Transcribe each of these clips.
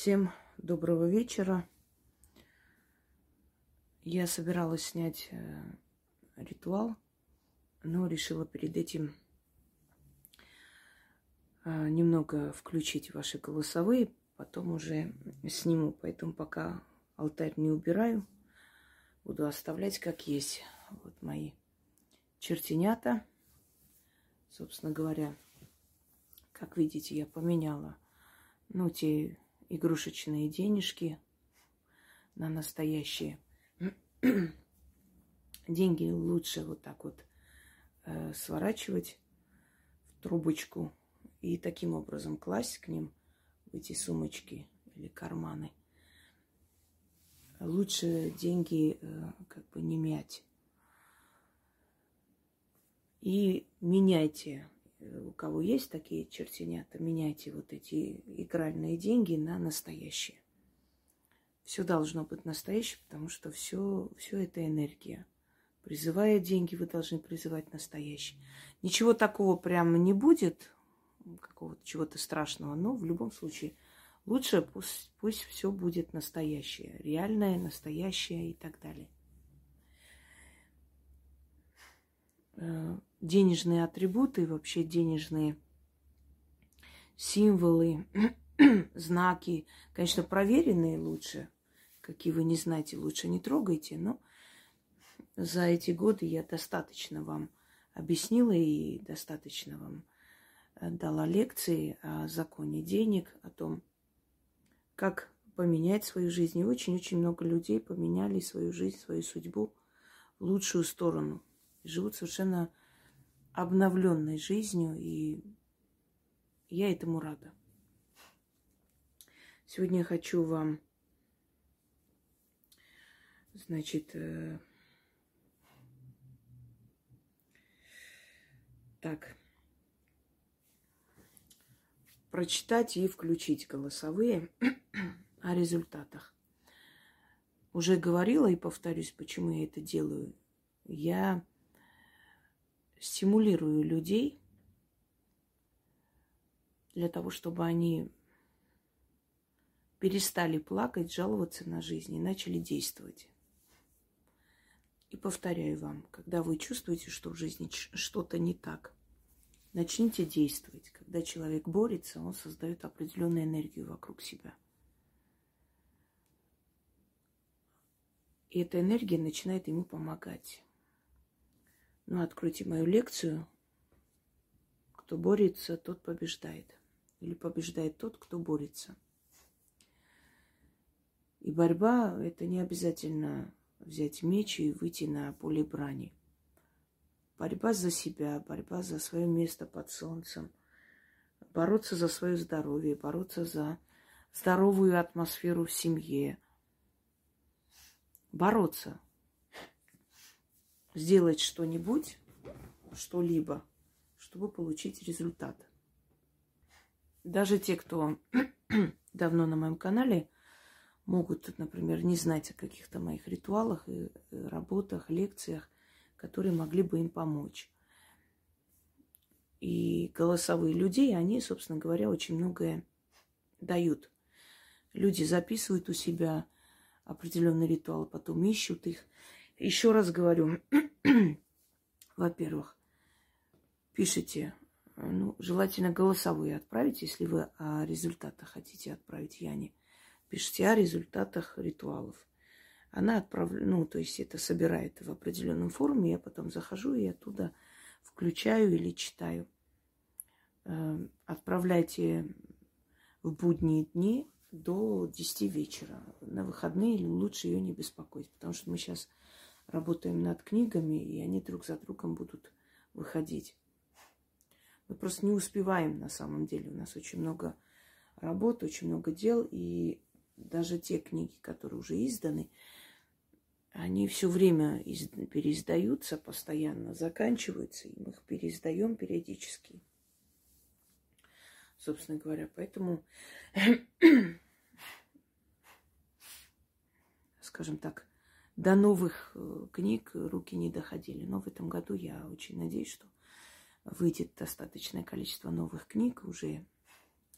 Всем доброго вечера. Я собиралась снять э, ритуал, но решила перед этим э, немного включить ваши голосовые, потом уже сниму. Поэтому пока алтарь не убираю, буду оставлять как есть. Вот мои чертенята. Собственно говоря, как видите, я поменяла, ну, те игрушечные денежки на настоящие. Деньги лучше вот так вот э, сворачивать в трубочку и таким образом класть к ним в эти сумочки или карманы. Лучше деньги э, как бы не мять. И меняйте у кого есть такие чертенята, меняйте вот эти игральные деньги на настоящие. Все должно быть настоящее, потому что все, все это энергия. Призывая деньги, вы должны призывать настоящие. Ничего такого прямо не будет, какого-то чего-то страшного, но в любом случае лучше пусть, пусть все будет настоящее, реальное, настоящее и так далее. Денежные атрибуты, вообще денежные символы, знаки, конечно, проверенные лучше, какие вы не знаете, лучше не трогайте, но за эти годы я достаточно вам объяснила и достаточно вам э, дала лекции о законе денег, о том, как поменять свою жизнь. И очень-очень много людей поменяли свою жизнь, свою судьбу в лучшую сторону. Живут совершенно обновленной жизнью, и я этому рада. Сегодня я хочу вам, значит, э, так, прочитать и включить голосовые о результатах. Уже говорила и повторюсь, почему я это делаю. Я стимулирую людей для того, чтобы они перестали плакать, жаловаться на жизнь и начали действовать. И повторяю вам, когда вы чувствуете, что в жизни что-то не так, начните действовать. Когда человек борется, он создает определенную энергию вокруг себя. И эта энергия начинает ему помогать. Ну, откройте мою лекцию. Кто борется, тот побеждает. Или побеждает тот, кто борется. И борьба – это не обязательно взять меч и выйти на поле брани. Борьба за себя, борьба за свое место под солнцем, бороться за свое здоровье, бороться за здоровую атмосферу в семье. Бороться – сделать что-нибудь, что-либо, чтобы получить результат. Даже те, кто давно на моем канале, могут, например, не знать о каких-то моих ритуалах, и работах, лекциях, которые могли бы им помочь. И голосовые людей, они, собственно говоря, очень многое дают. Люди записывают у себя определенные ритуалы, потом ищут их. Еще раз говорю, во-первых, пишите, ну, желательно голосовые отправить, если вы о результатах хотите отправить Яне. Пишите о результатах ритуалов. Она отправляет, ну, то есть это собирает в определенном форуме, я потом захожу и оттуда включаю или читаю. Эм, отправляйте в будние дни до 10 вечера. На выходные лучше ее не беспокоить, потому что мы сейчас работаем над книгами, и они друг за другом будут выходить. Мы просто не успеваем на самом деле. У нас очень много работы, очень много дел, и даже те книги, которые уже изданы, они все время из- переиздаются постоянно, заканчиваются, и мы их переиздаем периодически. Собственно говоря, поэтому, скажем так, до новых э, книг руки не доходили. Но в этом году я очень надеюсь, что выйдет достаточное количество новых книг уже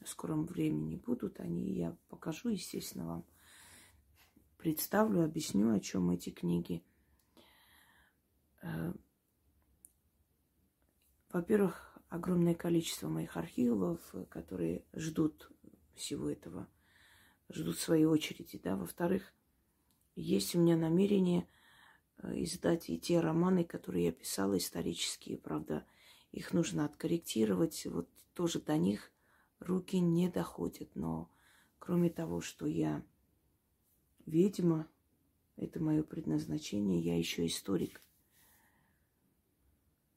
в скором времени будут они. Я покажу, естественно, вам. Представлю, объясню, о чем эти книги. Э, во-первых, огромное количество моих архивов, которые ждут всего этого, ждут своей очереди, да. Во-вторых, есть у меня намерение э, издать и те романы, которые я писала, исторические, правда, их нужно откорректировать. Вот тоже до них руки не доходят. Но кроме того, что я ведьма, это мое предназначение, я еще историк.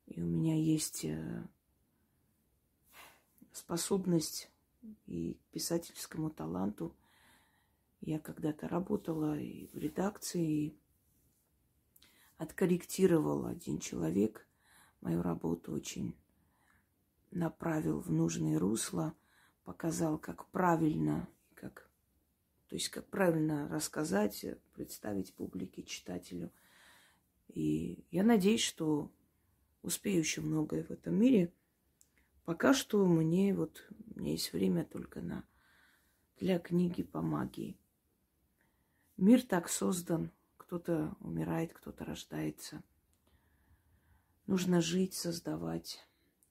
И у меня есть э, способность и к писательскому таланту. Я когда-то работала и в редакции, и откорректировал один человек мою работу очень направил в нужное русло, показал, как правильно, как, то есть как правильно рассказать, представить публике, читателю. И я надеюсь, что успею еще многое в этом мире. Пока что мне вот, у меня есть время только на, для книги по магии. Мир так создан, кто-то умирает, кто-то рождается. Нужно жить, создавать,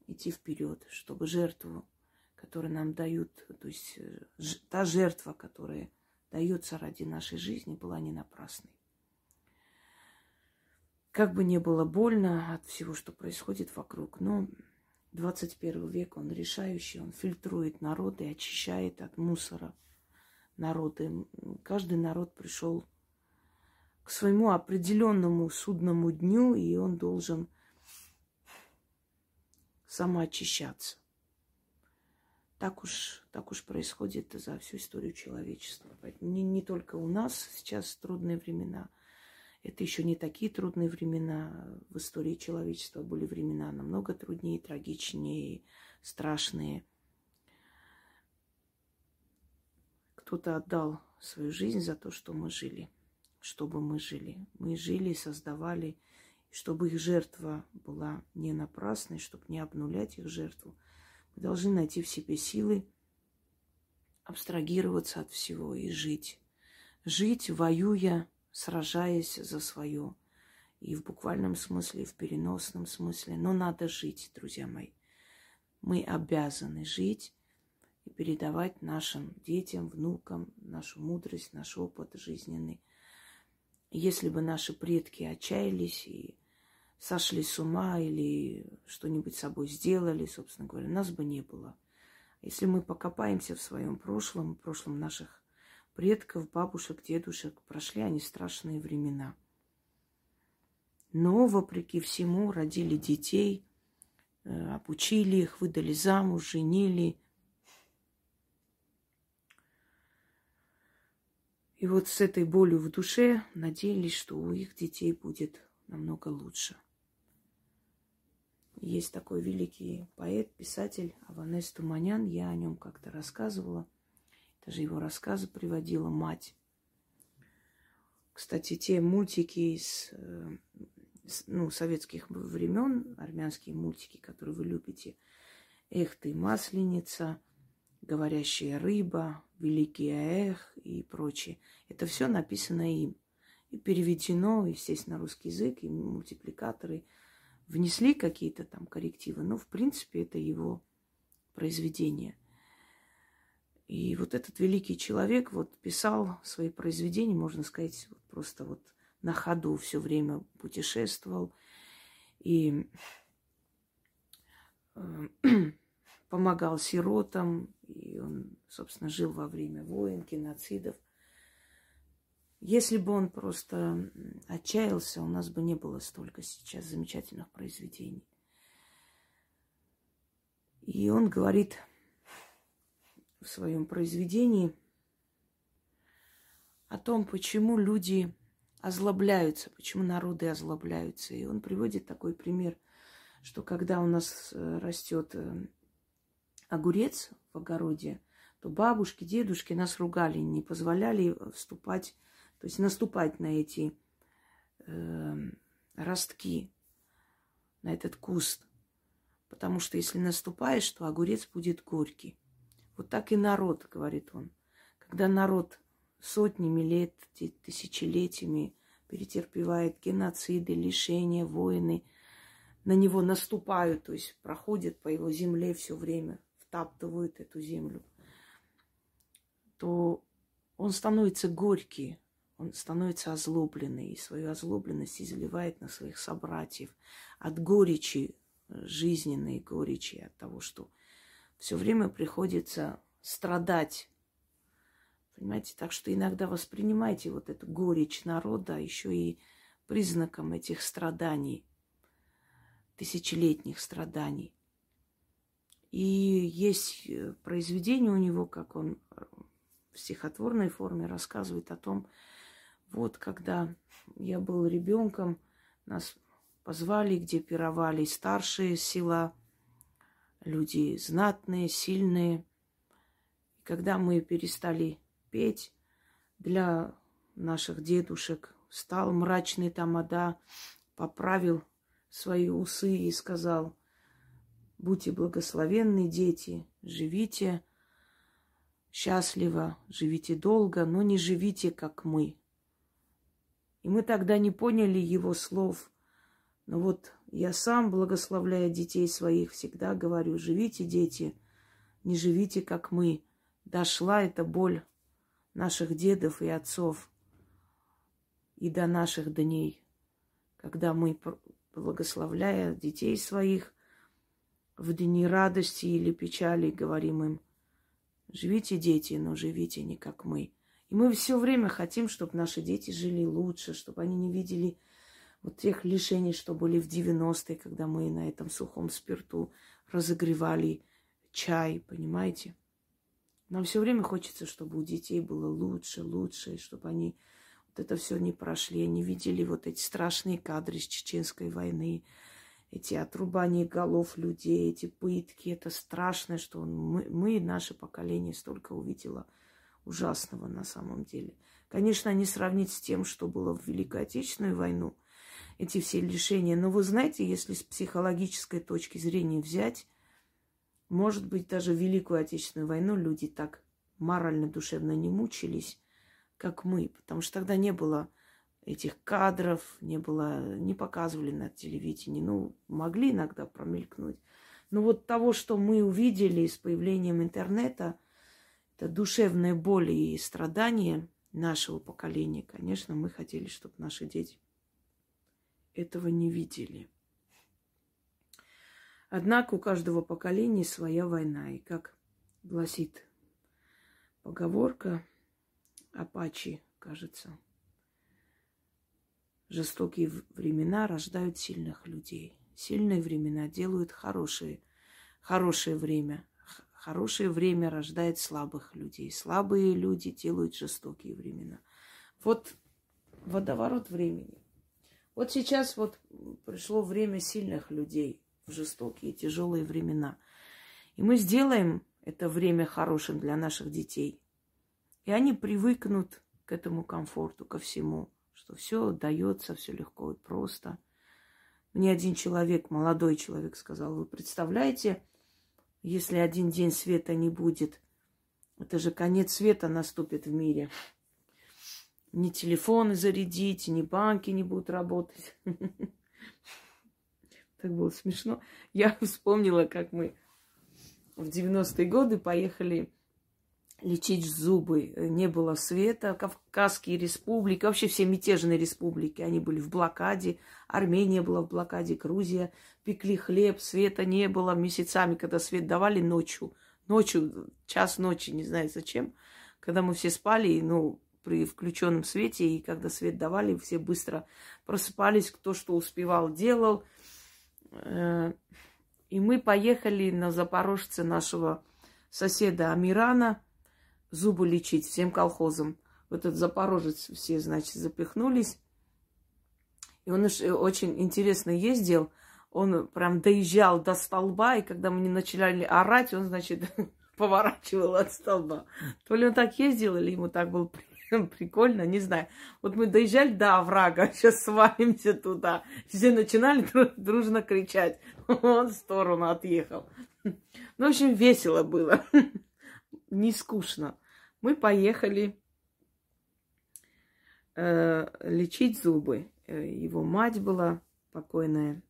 идти вперед, чтобы жертву, которую нам дают, то есть э, та жертва, которая дается ради нашей жизни, была не напрасной. Как бы не было больно от всего, что происходит вокруг, но 21 век, он решающий, он фильтрует народы, очищает от мусора народы. Каждый народ пришел к своему определенному судному дню, и он должен самоочищаться. Так уж, так уж происходит за всю историю человечества. Не, не только у нас сейчас трудные времена. Это еще не такие трудные времена. В истории человечества были времена намного труднее, трагичнее, страшные. Кто-то отдал свою жизнь за то, что мы жили, чтобы мы жили. Мы жили, создавали чтобы их жертва была не напрасной, чтобы не обнулять их жертву. Мы должны найти в себе силы абстрагироваться от всего и жить. Жить, воюя, сражаясь за свое. И в буквальном смысле, и в переносном смысле. Но надо жить, друзья мои. Мы обязаны жить и передавать нашим детям, внукам нашу мудрость, наш опыт жизненный. Если бы наши предки отчаялись и сошли с ума или что-нибудь с собой сделали, собственно говоря, нас бы не было. Если мы покопаемся в своем прошлом, в прошлом наших предков, бабушек, дедушек, прошли они страшные времена. Но, вопреки всему, родили детей, э, обучили их, выдали замуж, женили. И вот с этой болью в душе надеялись, что у их детей будет намного лучше. Есть такой великий поэт, писатель Аванес Туманян. Я о нем как-то рассказывала. Даже его рассказы приводила мать. Кстати, те мультики из э, ну, советских времен, армянские мультики, которые вы любите, «Эх ты, масленица», «Говорящая рыба», «Великий эх» и прочее. Это все написано им. И переведено, естественно, на русский язык, и мультипликаторы – внесли какие-то там коррективы, но в принципе это его произведение. И вот этот великий человек вот писал свои произведения, можно сказать, просто вот на ходу все время путешествовал и э, помогал сиротам, и он, собственно, жил во время войн, геноцидов – если бы он просто отчаялся, у нас бы не было столько сейчас замечательных произведений. И он говорит в своем произведении о том, почему люди озлобляются, почему народы озлобляются. И он приводит такой пример, что когда у нас э, растет э, огурец в огороде, то бабушки, дедушки нас ругали, не позволяли вступать то есть наступать на эти э, ростки, на этот куст. Потому что если наступаешь, то огурец будет горький. Вот так и народ, говорит он. Когда народ сотнями лет, тысячелетиями перетерпевает геноциды, лишения, войны, на него наступают, то есть проходят по его земле все время, втаптывают эту землю, то он становится горький, он становится озлобленный, и свою озлобленность изливает на своих собратьев от горечи, э, жизненной горечи, от того, что все время приходится страдать. Понимаете, так что иногда воспринимайте вот эту горечь народа еще и признаком этих страданий, тысячелетних страданий. И есть э, произведение у него, как он э, в стихотворной форме рассказывает о том, вот когда я был ребенком, нас позвали, где пировали старшие села, люди знатные, сильные. И когда мы перестали петь, для наших дедушек стал мрачный тамада, поправил свои усы и сказал, будьте благословенны, дети, живите счастливо, живите долго, но не живите, как мы. И мы тогда не поняли его слов. Но вот я сам, благословляя детей своих, всегда говорю, живите, дети, не живите, как мы. Дошла эта боль наших дедов и отцов и до наших дней, когда мы, благословляя детей своих, в дни радости или печали говорим им, живите, дети, но живите не как мы. И мы все время хотим, чтобы наши дети жили лучше, чтобы они не видели вот тех лишений, что были в 90-е, когда мы на этом сухом спирту разогревали чай, понимаете? Нам все время хочется, чтобы у детей было лучше, лучше, чтобы они вот это все не прошли, они видели вот эти страшные кадры с чеченской войны, эти отрубания голов людей, эти пытки. Это страшно, что мы, мы наше поколение столько увидело – ужасного на самом деле. Конечно, не сравнить с тем, что было в Великой Отечественную войну, эти все лишения. Но вы знаете, если с психологической точки зрения взять, может быть, даже в Великую Отечественную войну люди так морально-душевно не мучились, как мы, потому что тогда не было этих кадров, не было, не показывали на телевидении, ну, могли иногда промелькнуть. Но вот того, что мы увидели с появлением интернета, это душевная боль и страдания нашего поколения, конечно, мы хотели, чтобы наши дети этого не видели. Однако у каждого поколения своя война. И как гласит поговорка Апачи, кажется, жестокие времена рождают сильных людей. Сильные времена делают хорошие, хорошее время – Хорошее время рождает слабых людей. Слабые люди делают жестокие времена. Вот водоворот времени. Вот сейчас вот пришло время сильных людей в жестокие, тяжелые времена. И мы сделаем это время хорошим для наших детей. И они привыкнут к этому комфорту, ко всему, что все дается, все легко и просто. Мне один человек, молодой человек, сказал, вы представляете, если один день света не будет. Это же конец света наступит в мире. Ни телефоны зарядить, ни банки не будут работать. Так было смешно. Я вспомнила, как мы в 90-е годы поехали лечить зубы. Не было света. Кавказские республики, вообще все мятежные республики, они были в блокаде. Армения была в блокаде, Грузия. Пекли хлеб, света не было месяцами, когда свет давали ночью. Ночью, час ночи, не знаю зачем. Когда мы все спали, ну, при включенном свете, и когда свет давали, все быстро просыпались, кто что успевал, делал. Э, и мы поехали на запорожце нашего соседа Амирана – зубы лечить всем колхозам. В этот Запорожец все, значит, запихнулись. И он очень интересно ездил. Он прям доезжал до столба, и когда мы не начали орать, он, значит, поворачивал от столба. То ли он так ездил, или ему так было прикольно, не знаю. Вот мы доезжали до оврага, сейчас свалимся туда. Все начинали дружно кричать. Он в сторону отъехал. Ну, в общем, весело было. не скучно. Мы поехали э, лечить зубы. Э, его мать была покойная.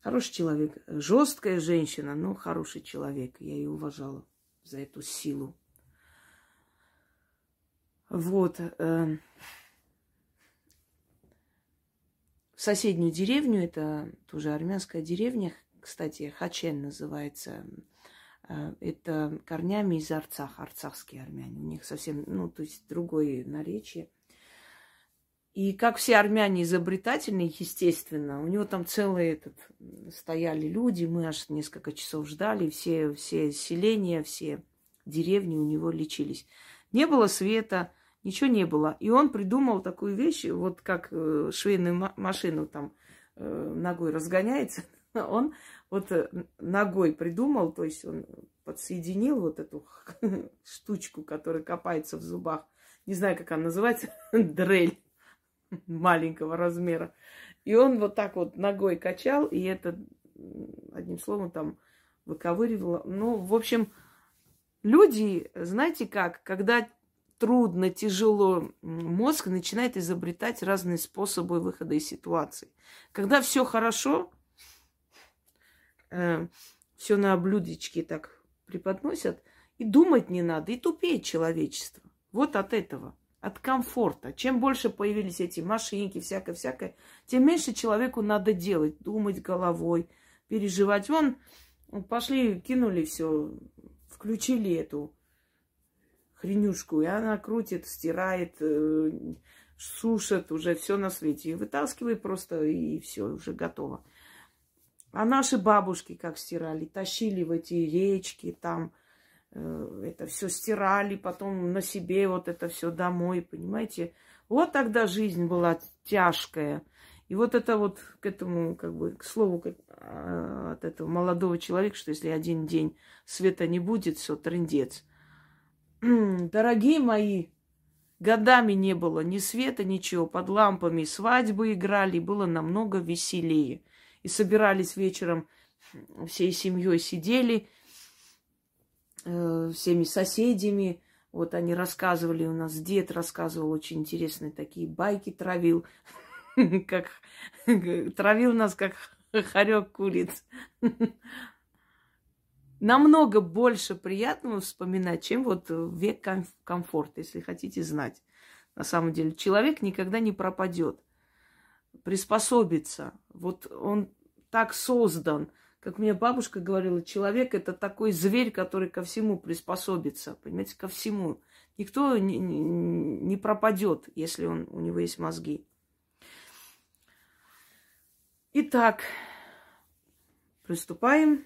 Хороший человек. Жесткая женщина, но хороший человек. Я ее уважала за эту силу. Вот. Э, в соседнюю деревню, это тоже армянская деревня, кстати, Хачен называется. Э, это корнями из Арцах, арцахские армяне. У них совсем, ну, то есть другое наречие. И как все армяне изобретательные, естественно, у него там целый этот стояли люди, мы аж несколько часов ждали, все, все селения, все деревни у него лечились. Не было света, Ничего не было. И он придумал такую вещь, вот как э, швейную машину там э, ногой разгоняется, он вот э, ногой придумал, то есть он подсоединил вот эту штучку, которая копается в зубах. Не знаю, как она называется, дрель маленького размера. И он вот так вот ногой качал, и это, одним словом, там выковыривало. Ну, в общем, люди, знаете как, когда трудно, тяжело, мозг начинает изобретать разные способы выхода из ситуации. Когда все хорошо, э, все на блюдечке так преподносят, и думать не надо, и тупеет человечество. Вот от этого, от комфорта. Чем больше появились эти машинки, всякое-всякое, тем меньше человеку надо делать, думать головой, переживать. Вон, пошли, кинули все, включили эту хренюшку, и она крутит, стирает, э, сушит, уже все на свете. И вытаскивай просто, и все, уже готово. А наши бабушки как стирали, тащили в эти речки, там э, это все стирали, потом на себе вот это все домой, понимаете? Вот тогда жизнь была тяжкая. И вот это вот к этому, как бы, к слову, как, а, от этого молодого человека, что если один день света не будет, все, трендец. Дорогие мои, годами не было ни света, ничего. Под лампами свадьбы играли, было намного веселее. И собирались вечером всей семьей, сидели, э, всеми соседями. Вот они рассказывали, у нас дед рассказывал очень интересные такие байки травил, как травил нас, как хорек куриц намного больше приятного вспоминать, чем вот век комфорта, если хотите знать. На самом деле, человек никогда не пропадет. Приспособиться. Вот он так создан. Как мне бабушка говорила, человек это такой зверь, который ко всему приспособится. Понимаете, ко всему. Никто не, не, пропадет, если он, у него есть мозги. Итак, приступаем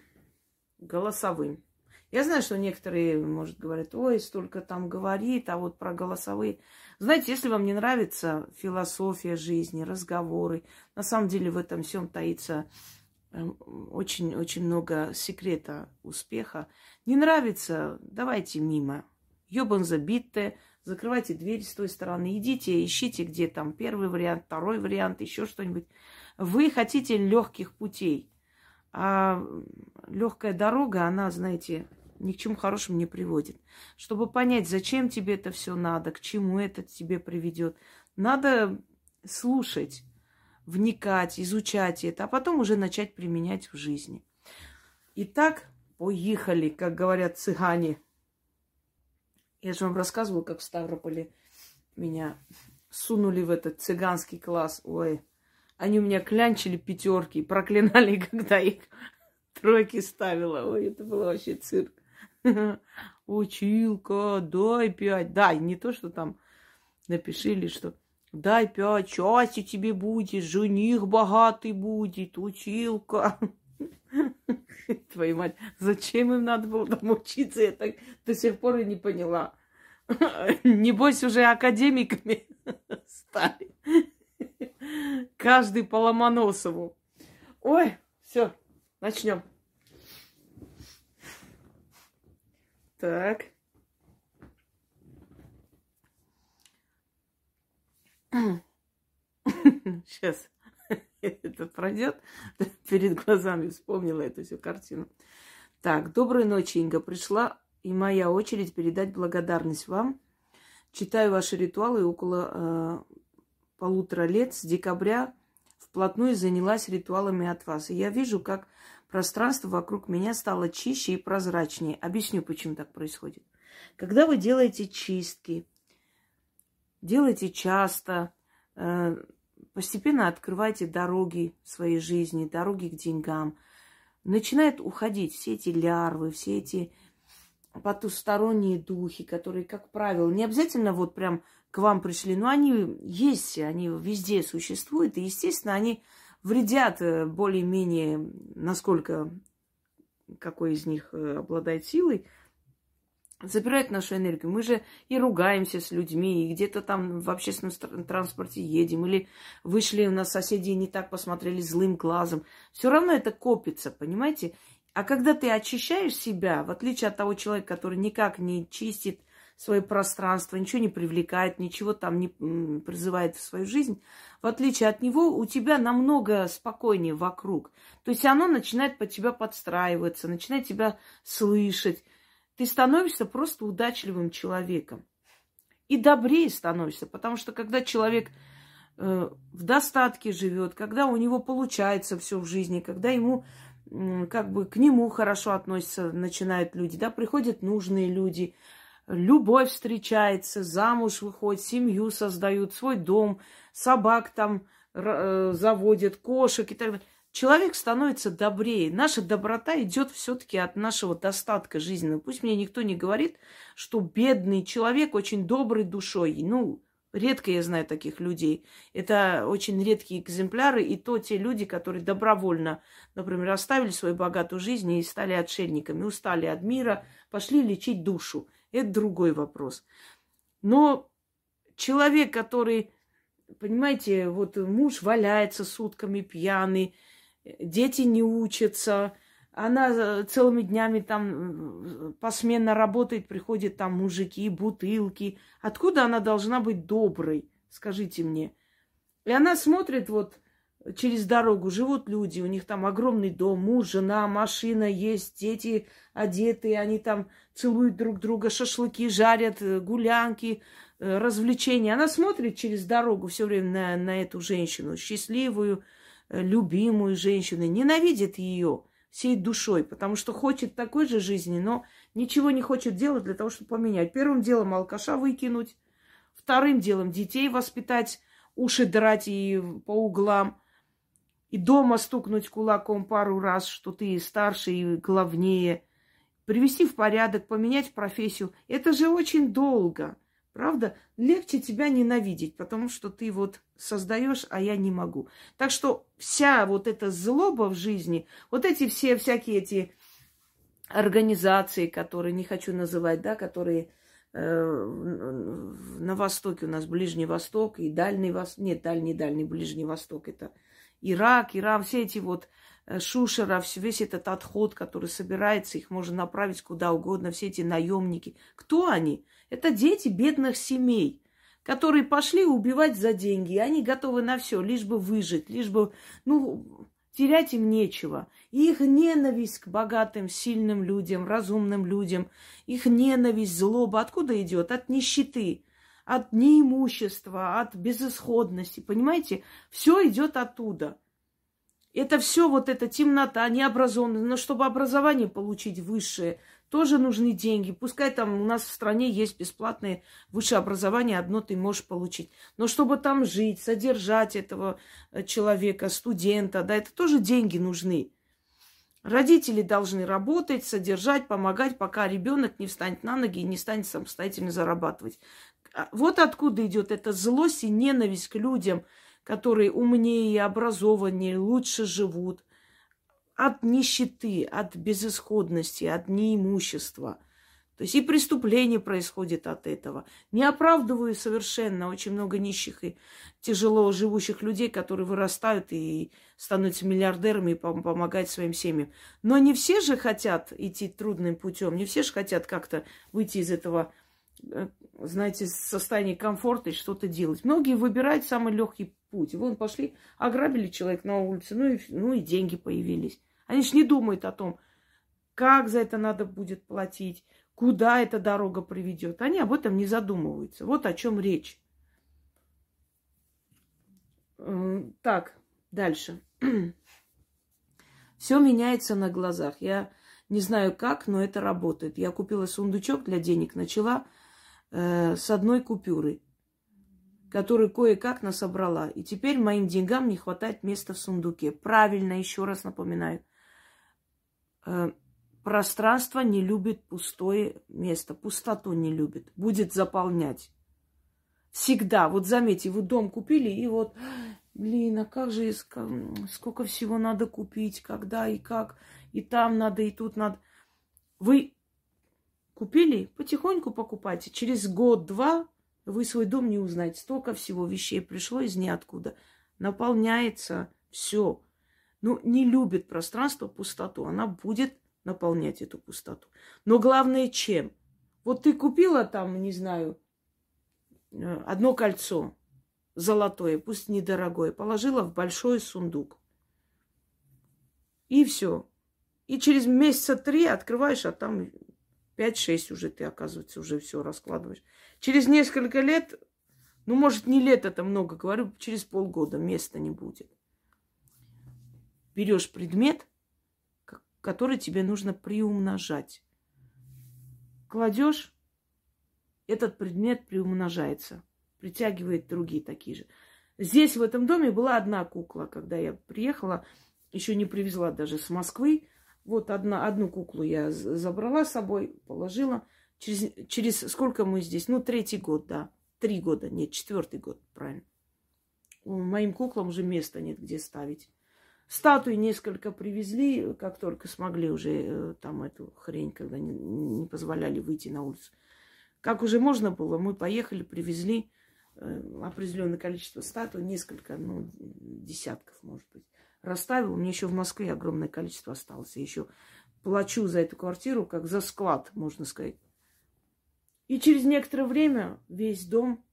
голосовым. Я знаю, что некоторые, может, говорят, ой, столько там говорит, а вот про голосовые. Знаете, если вам не нравится философия жизни, разговоры, на самом деле в этом всем таится очень-очень эм, много секрета успеха. Не нравится, давайте мимо. Ёбан забитте, закрывайте дверь с той стороны, идите, ищите, где там первый вариант, второй вариант, еще что-нибудь. Вы хотите легких путей. А легкая дорога, она, знаете, ни к чему хорошему не приводит. Чтобы понять, зачем тебе это все надо, к чему это тебе приведет, надо слушать, вникать, изучать это, а потом уже начать применять в жизни. Итак, поехали, как говорят цыгане. Я же вам рассказывала, как в Ставрополе меня сунули в этот цыганский класс. Ой, они у меня клянчили пятерки, проклинали, когда их тройки ставила. Ой, это было вообще цирк. Училка, дай пять. Дай, не то, что там напишили, что дай пять, счастье тебе будет, жених богатый будет, училка. Твою мать, зачем им надо было там учиться, я так до сих пор и не поняла. Небось, уже академиками стали. Каждый по Ломоносову. Ой, все, начнем. Так. Сейчас это пройдет. Перед глазами вспомнила эту всю картину. Так, доброй ночи, Инга. Пришла и моя очередь передать благодарность вам. Читаю ваши ритуалы около э, полутора лет, с декабря вплотную занялась ритуалами от вас. И я вижу, как пространство вокруг меня стало чище и прозрачнее. Объясню, почему так происходит. Когда вы делаете чистки, делаете часто, э, постепенно открываете дороги своей жизни, дороги к деньгам, начинают уходить все эти лярвы, все эти потусторонние духи, которые, как правило, не обязательно вот прям к вам пришли, но они есть, они везде существуют, и, естественно, они вредят э, более-менее, насколько какой из них э, обладает силой, забирают нашу энергию. Мы же и ругаемся с людьми, и где-то там в общественном транспорте едем, или вышли на соседей не так посмотрели злым глазом. Все равно это копится, понимаете? А когда ты очищаешь себя, в отличие от того человека, который никак не чистит свое пространство, ничего не привлекает, ничего там не призывает в свою жизнь, в отличие от него, у тебя намного спокойнее вокруг. То есть оно начинает под тебя подстраиваться, начинает тебя слышать. Ты становишься просто удачливым человеком. И добрее становишься, потому что когда человек э, в достатке живет, когда у него получается все в жизни, когда ему как бы к нему хорошо относятся, начинают люди, да, приходят нужные люди, любовь встречается, замуж выходит, семью создают, свой дом, собак там э, заводят, кошек и так далее. Человек становится добрее. Наша доброта идет все-таки от нашего достатка жизненного. Пусть мне никто не говорит, что бедный человек очень добрый душой. Ну, Редко я знаю таких людей. Это очень редкие экземпляры, и то те люди, которые добровольно, например, оставили свою богатую жизнь и стали отшельниками, устали от мира, пошли лечить душу. Это другой вопрос. Но человек, который, понимаете, вот муж валяется сутками пьяный, дети не учатся, она э, целыми днями там посменно работает, приходят там мужики, бутылки. Откуда она должна быть доброй, скажите мне? И она смотрит вот через дорогу, живут люди, у них там огромный дом, муж, жена, машина есть, дети одеты, они там целуют друг друга, шашлыки жарят, э, гулянки, э, развлечения. Она смотрит через дорогу все время на, на эту женщину, счастливую, любимую женщину, ненавидит ее всей душой, потому что хочет такой же жизни, но ничего не хочет делать для того, чтобы поменять. Первым делом алкаша выкинуть, вторым делом детей воспитать, уши драть и по углам, и дома стукнуть кулаком пару раз, что ты старше и главнее, привести в порядок, поменять профессию. Это же очень долго. Правда? Легче тебя ненавидеть, потому что ты вот создаешь, а я не могу. Так что вся вот эта злоба в жизни, вот эти все всякие эти организации, которые не хочу называть, да, которые э, на Востоке у нас Ближний Восток и Дальний Восток, нет, Дальний, Дальний, Ближний Восток, это Ирак, Иран, все эти вот э, Шушера, весь этот отход, который собирается, их можно направить куда угодно, все эти наемники. Кто они? Это дети бедных семей, которые пошли убивать за деньги. И они готовы на все, лишь бы выжить, лишь бы, ну, терять им нечего. Их ненависть к богатым, сильным людям, разумным людям, их ненависть, злоба, откуда идет? От нищеты, от неимущества, от безысходности. Понимаете? Все идет оттуда. Это все вот эта темнота, необразованность. Но чтобы образование получить высшее, тоже нужны деньги. Пускай там у нас в стране есть бесплатное высшее образование, одно ты можешь получить. Но чтобы там жить, содержать этого э, человека, студента, да, это тоже деньги нужны. Родители должны работать, содержать, помогать, пока ребенок не встанет на ноги и не станет самостоятельно зарабатывать. А вот откуда идет эта злость и ненависть к людям, которые умнее, образованнее, лучше живут – от нищеты, от безысходности, от неимущества. То есть и преступление происходит от этого. Не оправдываю совершенно очень много нищих и тяжело живущих людей, которые вырастают и становятся миллиардерами и помогают своим семьям. Но не все же хотят идти трудным путем, не все же хотят как-то выйти из этого, э, знаете, состояния комфорта и что-то делать. Многие выбирают самый легкий путь. Вон пошли, ограбили человека на улице, ну и, ну и деньги появились. Они же не думают о том, как за это надо будет платить, куда эта дорога приведет. Они об этом не задумываются. Вот о чем речь. Так, дальше. Все меняется на глазах. Я не знаю как, но это работает. Я купила сундучок для денег, начала э, с одной купюры, которую кое-как насобрала. И теперь моим деньгам не хватает места в сундуке. Правильно, еще раз напоминаю. Э, пространство не любит пустое место, пустоту не любит. Будет заполнять. Всегда. Вот заметьте, вы дом купили, и вот блин, а как же, сколько всего надо купить, когда и как, и там надо, и тут надо. Вы купили, потихоньку покупайте. Через год-два вы свой дом не узнаете. Столько всего вещей пришло из ниоткуда. Наполняется все. Ну, не любит пространство пустоту. Она будет наполнять эту пустоту. Но главное чем? Вот ты купила там, не знаю, э, одно кольцо золотое, пусть недорогое, положила в большой сундук. И все. И через месяца три открываешь, а там 5-6 уже ты, оказывается, уже все раскладываешь. Через несколько лет, ну, может, не лет это много говорю, через полгода места не будет. Берешь предмет, который тебе нужно приумножать. Кладешь, этот предмет приумножается притягивает другие такие же. Здесь, в этом доме, была одна кукла, когда я приехала, еще не привезла даже с Москвы. Вот одна, одну куклу я забрала с собой, положила. Через, через сколько мы здесь? Ну, третий год, да. Три года, нет, четвертый год, правильно. Моим куклам уже места нет, где ставить. Статуи несколько привезли, как только смогли уже э, там эту хрень, когда не, не позволяли выйти на улицу. Как уже можно было, мы поехали, привезли. Э, определенное количество статуй, несколько, ну, десятков, может быть. Расставил. У меня еще в Москве огромное количество осталось. Я еще плачу за эту квартиру, как за склад, можно сказать. И через некоторое время весь дом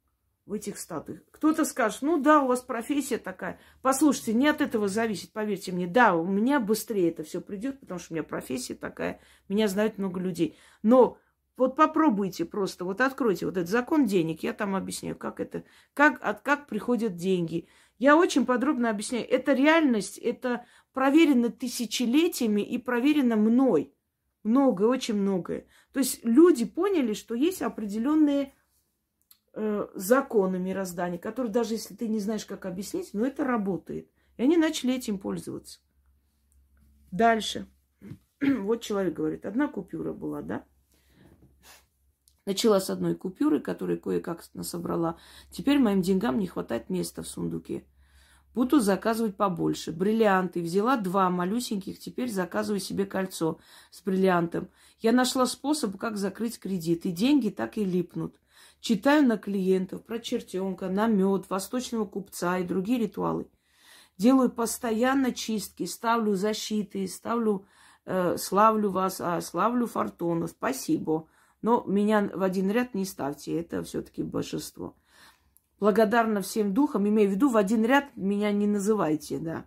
в этих статуях. Кто-то скажет, ну да, у вас профессия такая. Послушайте, не от этого зависит, поверьте мне. Да, у меня быстрее это все придет, потому что у меня профессия такая, меня знают много людей. Но вот попробуйте просто, вот откройте вот этот закон денег, я там объясняю, как это, как, от как приходят деньги. Я очень подробно объясняю. Это реальность, это проверено тысячелетиями и проверено мной. Многое, очень многое. То есть люди поняли, что есть определенные э, законы мироздания, которые даже если ты не знаешь, как объяснить, но это работает. И они начали этим пользоваться. Дальше. вот человек говорит, одна купюра была, да? Начала с одной купюры, которую кое-как насобрала. Теперь моим деньгам не хватает места в сундуке. Буду заказывать побольше. Бриллианты. Взяла два малюсеньких, теперь заказываю себе кольцо с бриллиантом. Я нашла способ, как закрыть кредит. И деньги так и липнут. Читаю на клиентов, про чертенка, намет, восточного купца и другие ритуалы. Делаю постоянно чистки, ставлю защиты, ставлю э, славлю вас, а славлю фортуну. Спасибо. Но меня в один ряд не ставьте, это все-таки большинство. Благодарна всем духам, имею в виду, в один ряд меня не называйте, да.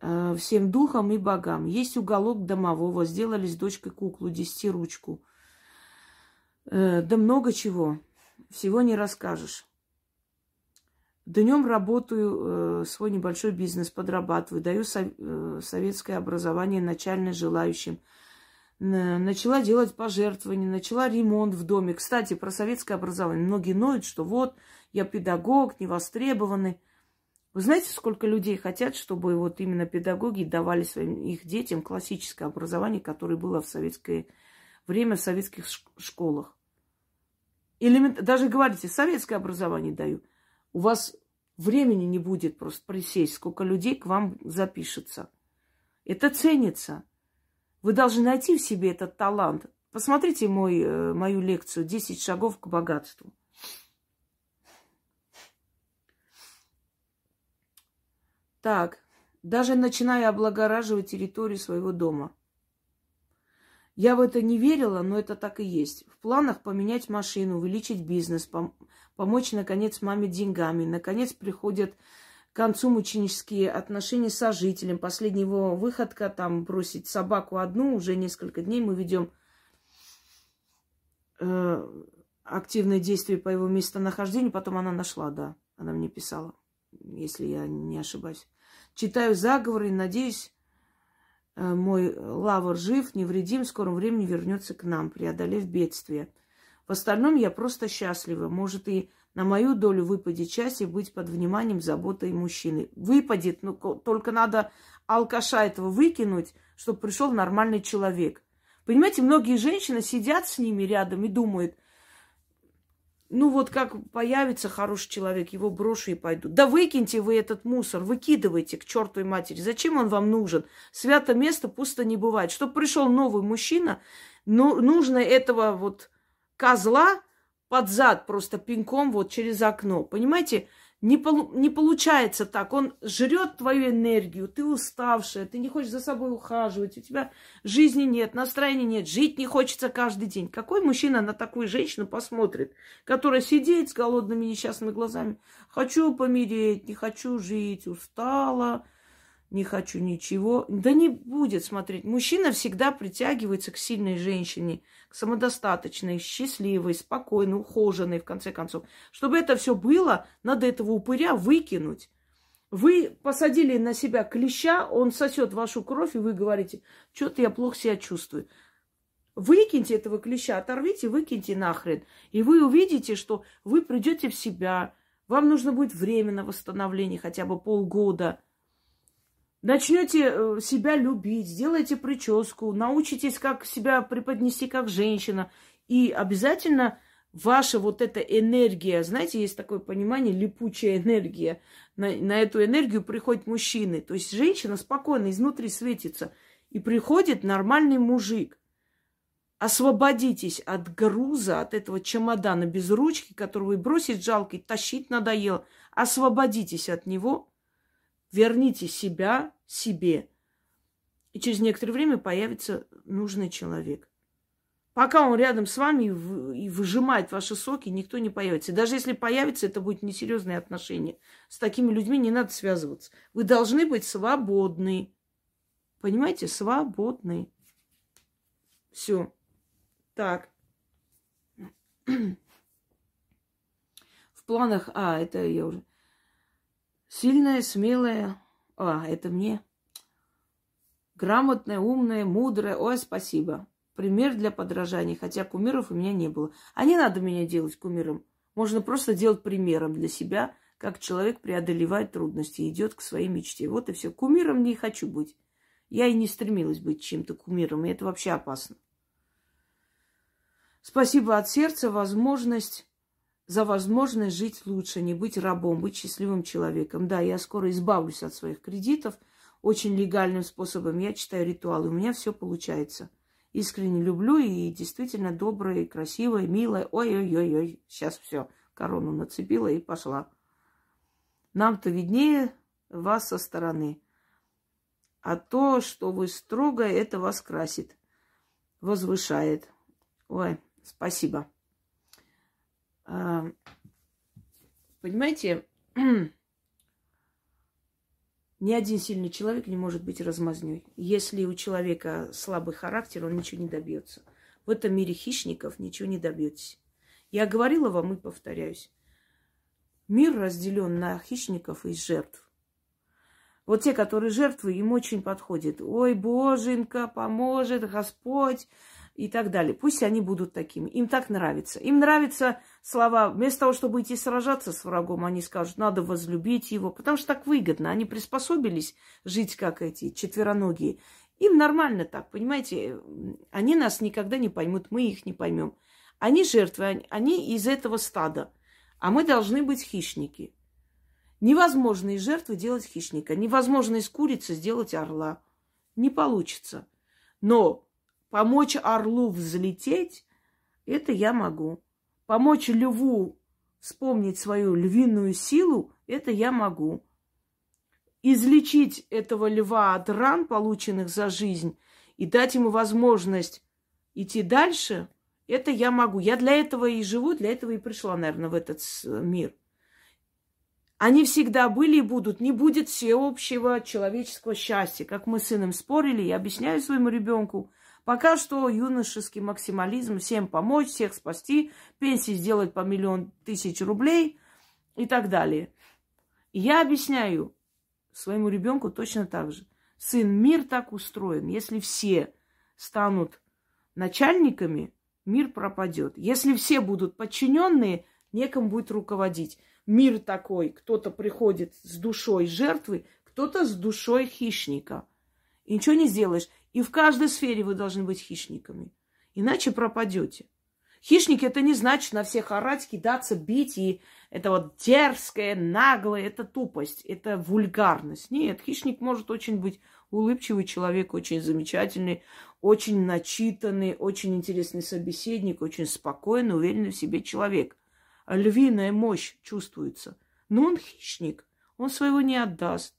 Э, всем духам и богам. Есть уголок домового, сделали с дочкой куклу, десятиручку. Э, да много чего, всего не расскажешь. Днем работаю, э, свой небольшой бизнес подрабатываю, даю советское образование начальное желающим – начала делать пожертвования, начала ремонт в доме. Кстати, про советское образование. Многие ноют, что вот, я педагог, не востребованный. Вы знаете, сколько людей хотят, чтобы вот именно педагоги давали своим их детям классическое образование, которое было в советское время в советских школах? Элемент... Даже говорите, советское образование даю. У вас времени не будет просто присесть, сколько людей к вам запишется. Это ценится. Вы должны найти в себе этот талант. Посмотрите мой, э, мою лекцию «10 шагов к богатству». Так, даже начиная облагораживать территорию своего дома. Я в это не верила, но это так и есть. В планах поменять машину, увеличить бизнес, пом- помочь, наконец, маме деньгами. Наконец приходят концу мученические отношения с сожителем. Последняя его выходка, там, бросить собаку одну, уже несколько дней мы ведем э, активное действие по его местонахождению. Потом она нашла, да. Она мне писала, если я не ошибаюсь. Читаю заговоры и надеюсь, э, мой лавр жив, невредим, в скором времени вернется к нам, преодолев бедствие. В остальном я просто счастлива. Может, и на мою долю выпадет счастье быть под вниманием, заботой мужчины. Выпадет, но только надо алкаша этого выкинуть, чтобы пришел нормальный человек. Понимаете, многие женщины сидят с ними рядом и думают, ну вот как появится хороший человек, его брошу и пойду. Да выкиньте вы этот мусор, выкидывайте к чертовой матери. Зачем он вам нужен? Свято место пусто не бывает. Чтобы пришел новый мужчина, ну, нужно этого вот козла под зад просто пинком вот через окно. Понимаете? Не, полу- не получается так. Он жрет твою энергию, ты уставшая, ты не хочешь за собой ухаживать, у тебя жизни нет, настроения нет, жить не хочется каждый день. Какой мужчина на такую женщину посмотрит, которая сидит с голодными несчастными глазами? Хочу помереть, не хочу жить, устала, не хочу ничего. Да не будет смотреть. Мужчина всегда притягивается к сильной женщине, к самодостаточной, счастливой, спокойной, ухоженной, в конце концов. Чтобы это все было, надо этого упыря выкинуть. Вы посадили на себя клеща, он сосет вашу кровь, и вы говорите, что-то я плохо себя чувствую. Выкиньте этого клеща, оторвите, выкиньте нахрен. И вы увидите, что вы придете в себя. Вам нужно будет время на восстановление, хотя бы полгода – Начнете э, себя любить, сделайте прическу, научитесь, как себя преподнести как женщина. И обязательно ваша вот эта энергия, знаете, есть такое понимание, липучая энергия. На, на эту энергию приходят мужчины. То есть женщина спокойно изнутри светится. И приходит нормальный мужик. Освободитесь от груза, от этого чемодана без ручки, который вы бросить жалко тащить надоело. Освободитесь от него – Верните себя себе. И через некоторое время появится нужный человек. Пока он рядом с вами и выжимает ваши соки, никто не появится. И даже если появится, это будет несерьезные отношения. С такими людьми не надо связываться. Вы должны быть свободны. Понимаете? Свободны. Все. Так. В планах... А, это я уже... Сильная, смелая. А, это мне. Грамотная, умная, мудрая. Ой, спасибо. Пример для подражания, хотя кумиров у меня не было. А не надо меня делать кумиром. Можно просто делать примером для себя, как человек преодолевает трудности идет к своей мечте. Вот и все. Кумиром не хочу быть. Я и не стремилась быть чем-то кумиром, и это вообще опасно. Спасибо от сердца, возможность за возможность жить лучше, не быть рабом, быть счастливым человеком. Да, я скоро избавлюсь от своих кредитов очень легальным способом. Я читаю ритуалы, у меня все получается. Искренне люблю и действительно добрая, красивая, милая. Ой-ой-ой-ой, сейчас все, корону нацепила и пошла. Нам-то виднее вас со стороны. А то, что вы строго, это вас красит, возвышает. Ой, спасибо. А, понимаете, ни один сильный человек не может быть размазней. Если у человека слабый характер, он ничего не добьется. В этом мире хищников ничего не добьетесь. Я говорила вам и повторяюсь. Мир разделен на хищников и жертв. Вот те, которые жертвы, им очень подходит. Ой, Боженька, поможет Господь, и так далее. Пусть они будут такими. Им так нравится. Им нравятся слова. Вместо того, чтобы идти сражаться с врагом, они скажут, надо возлюбить его. Потому что так выгодно. Они приспособились жить, как эти четвероногие. Им нормально так, понимаете? Они нас никогда не поймут, мы их не поймем. Они жертвы, они из этого стада. А мы должны быть хищники. Невозможно из жертвы делать хищника. Невозможно из курицы сделать орла. Не получится. Но Помочь орлу взлететь, это я могу. Помочь льву вспомнить свою львиную силу, это я могу. Излечить этого льва от ран, полученных за жизнь, и дать ему возможность идти дальше, это я могу. Я для этого и живу, для этого и пришла, наверное, в этот мир. Они всегда были и будут. Не будет всеобщего человеческого счастья. Как мы с сыном спорили, я объясняю своему ребенку – Пока что юношеский максимализм, всем помочь, всех спасти, пенсии сделать по миллион тысяч рублей и так далее. Я объясняю своему ребенку точно так же. Сын, мир так устроен. Если все станут начальниками, мир пропадет. Если все будут подчиненные, некому будет руководить. Мир такой, кто-то приходит с душой жертвы, кто-то с душой хищника. И ничего не сделаешь. И в каждой сфере вы должны быть хищниками. Иначе пропадете. Хищник это не значит на всех орать, кидаться, бить. И это вот дерзкое, наглое, это тупость, это вульгарность. Нет, хищник может очень быть улыбчивый человек, очень замечательный, очень начитанный, очень интересный собеседник, очень спокойный, уверенный в себе человек. Львиная мощь чувствуется. Но он хищник, он своего не отдаст.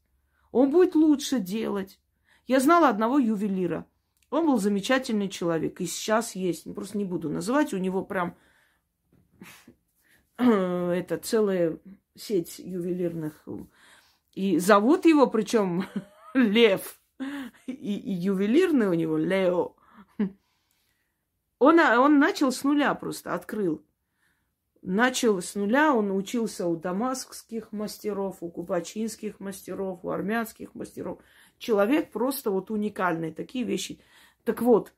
Он будет лучше делать. Я знала одного ювелира. Он был замечательный человек. И сейчас есть. Просто не буду называть. У него прям это целая сеть ювелирных. И зовут его, причем Лев. И, и ювелирный у него Лео. Он, он начал с нуля просто, открыл. Начал с нуля, он учился у дамаскских мастеров, у кубачинских мастеров, у армянских мастеров человек просто вот уникальный, такие вещи. Так вот,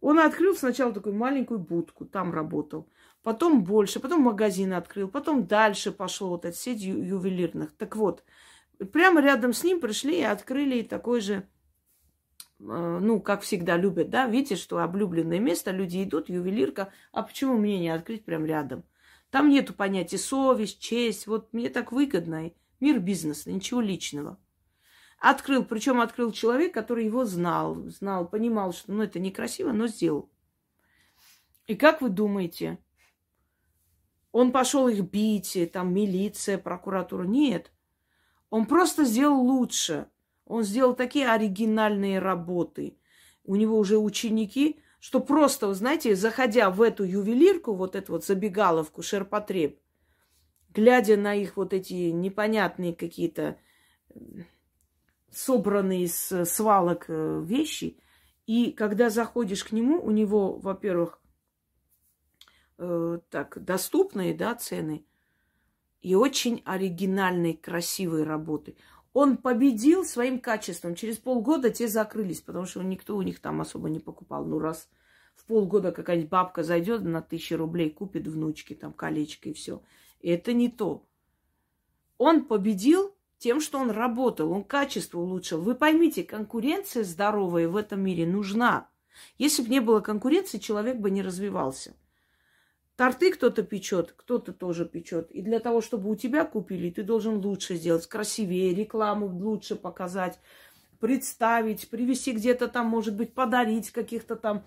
он открыл сначала такую маленькую будку, там работал. Потом больше, потом магазин открыл, потом дальше пошел вот эта сеть ю- ювелирных. Так вот, прямо рядом с ним пришли и открыли такой же, э, ну, как всегда любят, да, видите, что облюбленное место, люди идут, ювелирка, а почему мне не открыть прямо рядом? Там нету понятия совесть, честь, вот мне так выгодно, мир бизнеса, ничего личного. Открыл, причем открыл человек, который его знал, знал, понимал, что ну, это некрасиво, но сделал. И как вы думаете, он пошел их бить, там милиция, прокуратура? Нет. Он просто сделал лучше. Он сделал такие оригинальные работы. У него уже ученики, что просто, знаете, заходя в эту ювелирку, вот эту вот забегаловку, шерпотреб, глядя на их вот эти непонятные какие-то собранные из э, свалок э, вещи. И когда заходишь к нему, у него, во-первых, э, так, доступные, да, цены и очень оригинальные, красивые работы. Он победил своим качеством. Через полгода те закрылись, потому что никто у них там особо не покупал. Ну, раз в полгода какая-нибудь бабка зайдет на тысячу рублей, купит внучке там колечко и все. Это не то. Он победил тем, что он работал, он качество улучшил. Вы поймите, конкуренция здоровая в этом мире нужна. Если бы не было конкуренции, человек бы не развивался. Торты кто-то печет, кто-то тоже печет. И для того, чтобы у тебя купили, ты должен лучше сделать, красивее, рекламу лучше показать, представить, привести где-то там, может быть, подарить каких-то там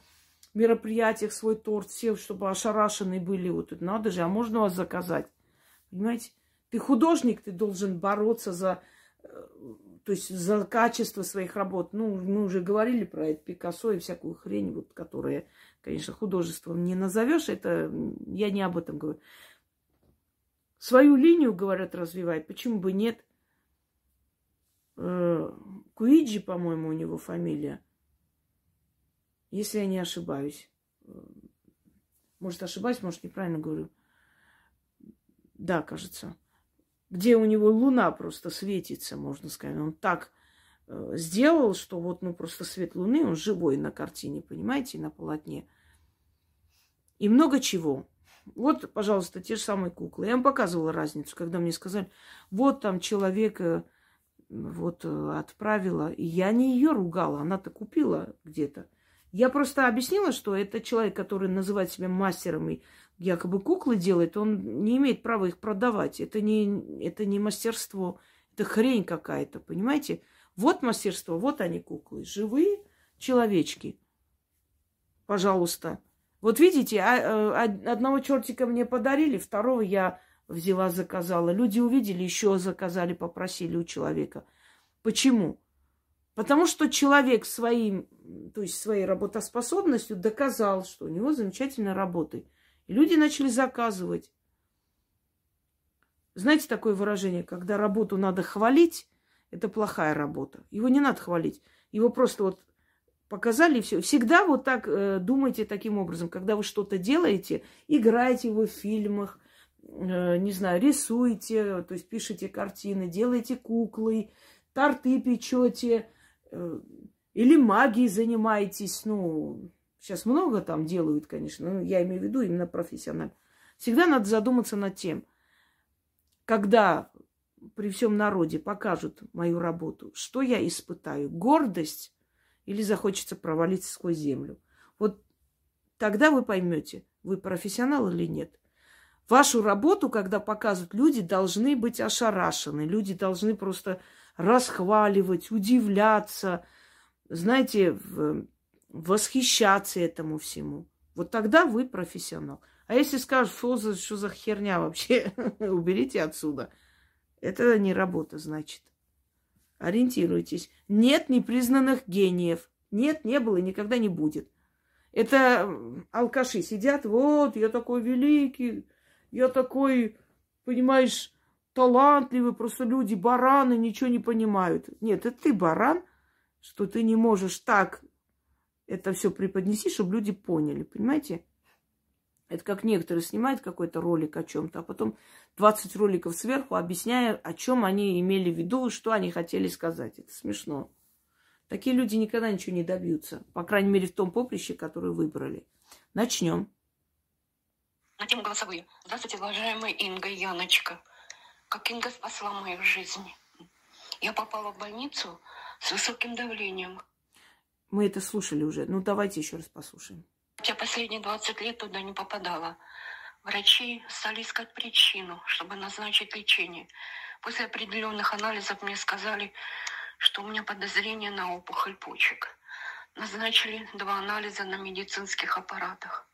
мероприятиях свой торт, все, чтобы ошарашены были. Вот тут надо же, а можно вас заказать? Понимаете? Ты художник, ты должен бороться за, э, то есть за качество своих работ. Ну, мы уже говорили про это Пикассо и всякую хрень, вот, которая, конечно, художеством не назовешь. Это я не об этом говорю. Свою линию, говорят, развивает. Почему бы нет? Э, Куиджи, по-моему, у него фамилия. Если я не ошибаюсь. Э, может, ошибаюсь, может, неправильно говорю. Да, кажется где у него луна просто светится, можно сказать. Он так э, сделал, что вот, ну, просто свет луны, он живой на картине, понимаете, на полотне. И много чего. Вот, пожалуйста, те же самые куклы. Я вам показывала разницу, когда мне сказали, вот там человек э, вот э, отправила, и я не ее ругала, она-то купила где-то. Я просто объяснила, что это человек, который называет себя мастером и якобы куклы делает, он не имеет права их продавать. Это не, это не мастерство, это хрень какая-то, понимаете? Вот мастерство, вот они куклы, живые человечки. Пожалуйста. Вот видите, а, а, одного чертика мне подарили, второго я взяла, заказала. Люди увидели, еще заказали, попросили у человека. Почему? Потому что человек своим, то есть своей работоспособностью доказал, что у него замечательно работает. И люди начали заказывать. Знаете такое выражение, когда работу надо хвалить, это плохая работа. Его не надо хвалить. Его просто вот Показали все. Всегда вот так э, думайте таким образом, когда вы что-то делаете, играете в фильмах, э, не знаю, рисуете, то есть пишете картины, делаете куклы, торты печете, э, или магией занимаетесь, ну, сейчас много там делают, конечно, но я имею в виду именно профессионально. Всегда надо задуматься над тем, когда при всем народе покажут мою работу, что я испытаю? Гордость или захочется провалиться сквозь землю? Вот тогда вы поймете, вы профессионал или нет. Вашу работу, когда показывают, люди должны быть ошарашены, люди должны просто расхваливать, удивляться, знаете, восхищаться этому всему. Вот тогда вы профессионал. А если скажешь, что за, что за херня вообще, уберите отсюда. Это не работа, значит. Ориентируйтесь. Нет непризнанных гениев. Нет, не было и никогда не будет. Это алкаши сидят, вот, я такой великий, я такой, понимаешь, талантливый, просто люди бараны, ничего не понимают. Нет, это ты баран, что ты не можешь так это все преподнести, чтобы люди поняли, понимаете? Это как некоторые снимают какой-то ролик о чем-то, а потом 20 роликов сверху, объясняя, о чем они имели в виду, что они хотели сказать. Это смешно. Такие люди никогда ничего не добьются. По крайней мере, в том поприще, которое выбрали. Начнем. На тему голосовые. Здравствуйте, уважаемая Инга Яночка. Как Инга спасла мою жизнь. Я попала в больницу с высоким давлением. Мы это слушали уже. Ну, давайте еще раз послушаем. Я последние 20 лет туда не попадала. Врачи стали искать причину, чтобы назначить лечение. После определенных анализов мне сказали, что у меня подозрение на опухоль почек. Назначили два анализа на медицинских аппаратах.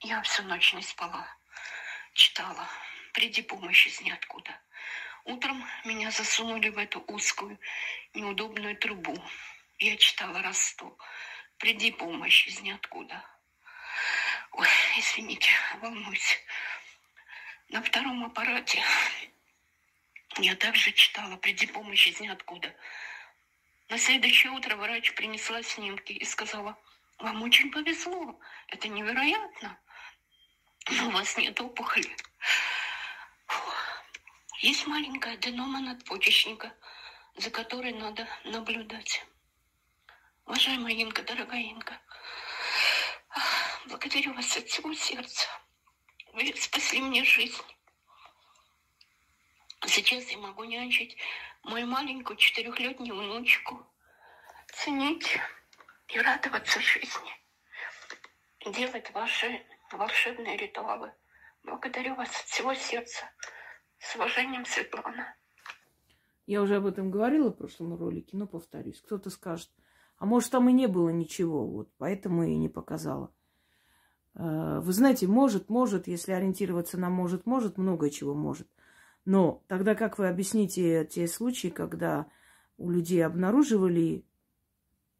Я всю ночь не спала. Читала. Приди помощь из ниоткуда. Утром меня засунули в эту узкую, неудобную трубу. Я читала раз сто. Приди помощь из ниоткуда. Ой, извините, волнуюсь. На втором аппарате я также читала «Приди помощь из ниоткуда». На следующее утро врач принесла снимки и сказала, вам очень повезло, это невероятно, но у вас нет опухоли. Фу. Есть маленькая аденома надпочечника, за которой надо наблюдать. Уважаемая Инга, дорогая Инга, благодарю вас от всего сердца. Вы спасли мне жизнь. Сейчас я могу нянчить мою маленькую четырехлетнюю внучку, ценить и радоваться жизни, делать ваши волшебные ритуалы. Благодарю вас от всего сердца. С уважением, Светлана. Я уже об этом говорила в прошлом ролике, но повторюсь. Кто-то скажет, а может, там и не было ничего, вот, поэтому и не показала. Э, вы знаете, может, может, если ориентироваться на может, может, много чего может. Но тогда как вы объясните те случаи, когда у людей обнаруживали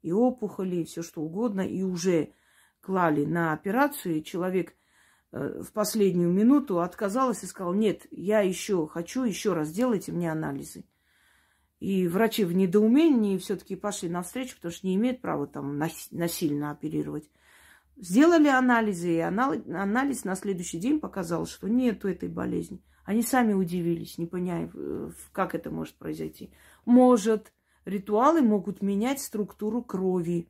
и опухоли, и все что угодно, и уже клали на операцию, и человек э, в последнюю минуту отказался и сказал, нет, я еще хочу, еще раз делайте мне анализы. И врачи в недоумении все-таки пошли навстречу, потому что не имеют права там насильно оперировать. Сделали анализы, и анализ на следующий день показал, что нету этой болезни. Они сами удивились, не поняя, как это может произойти. Может, ритуалы могут менять структуру крови.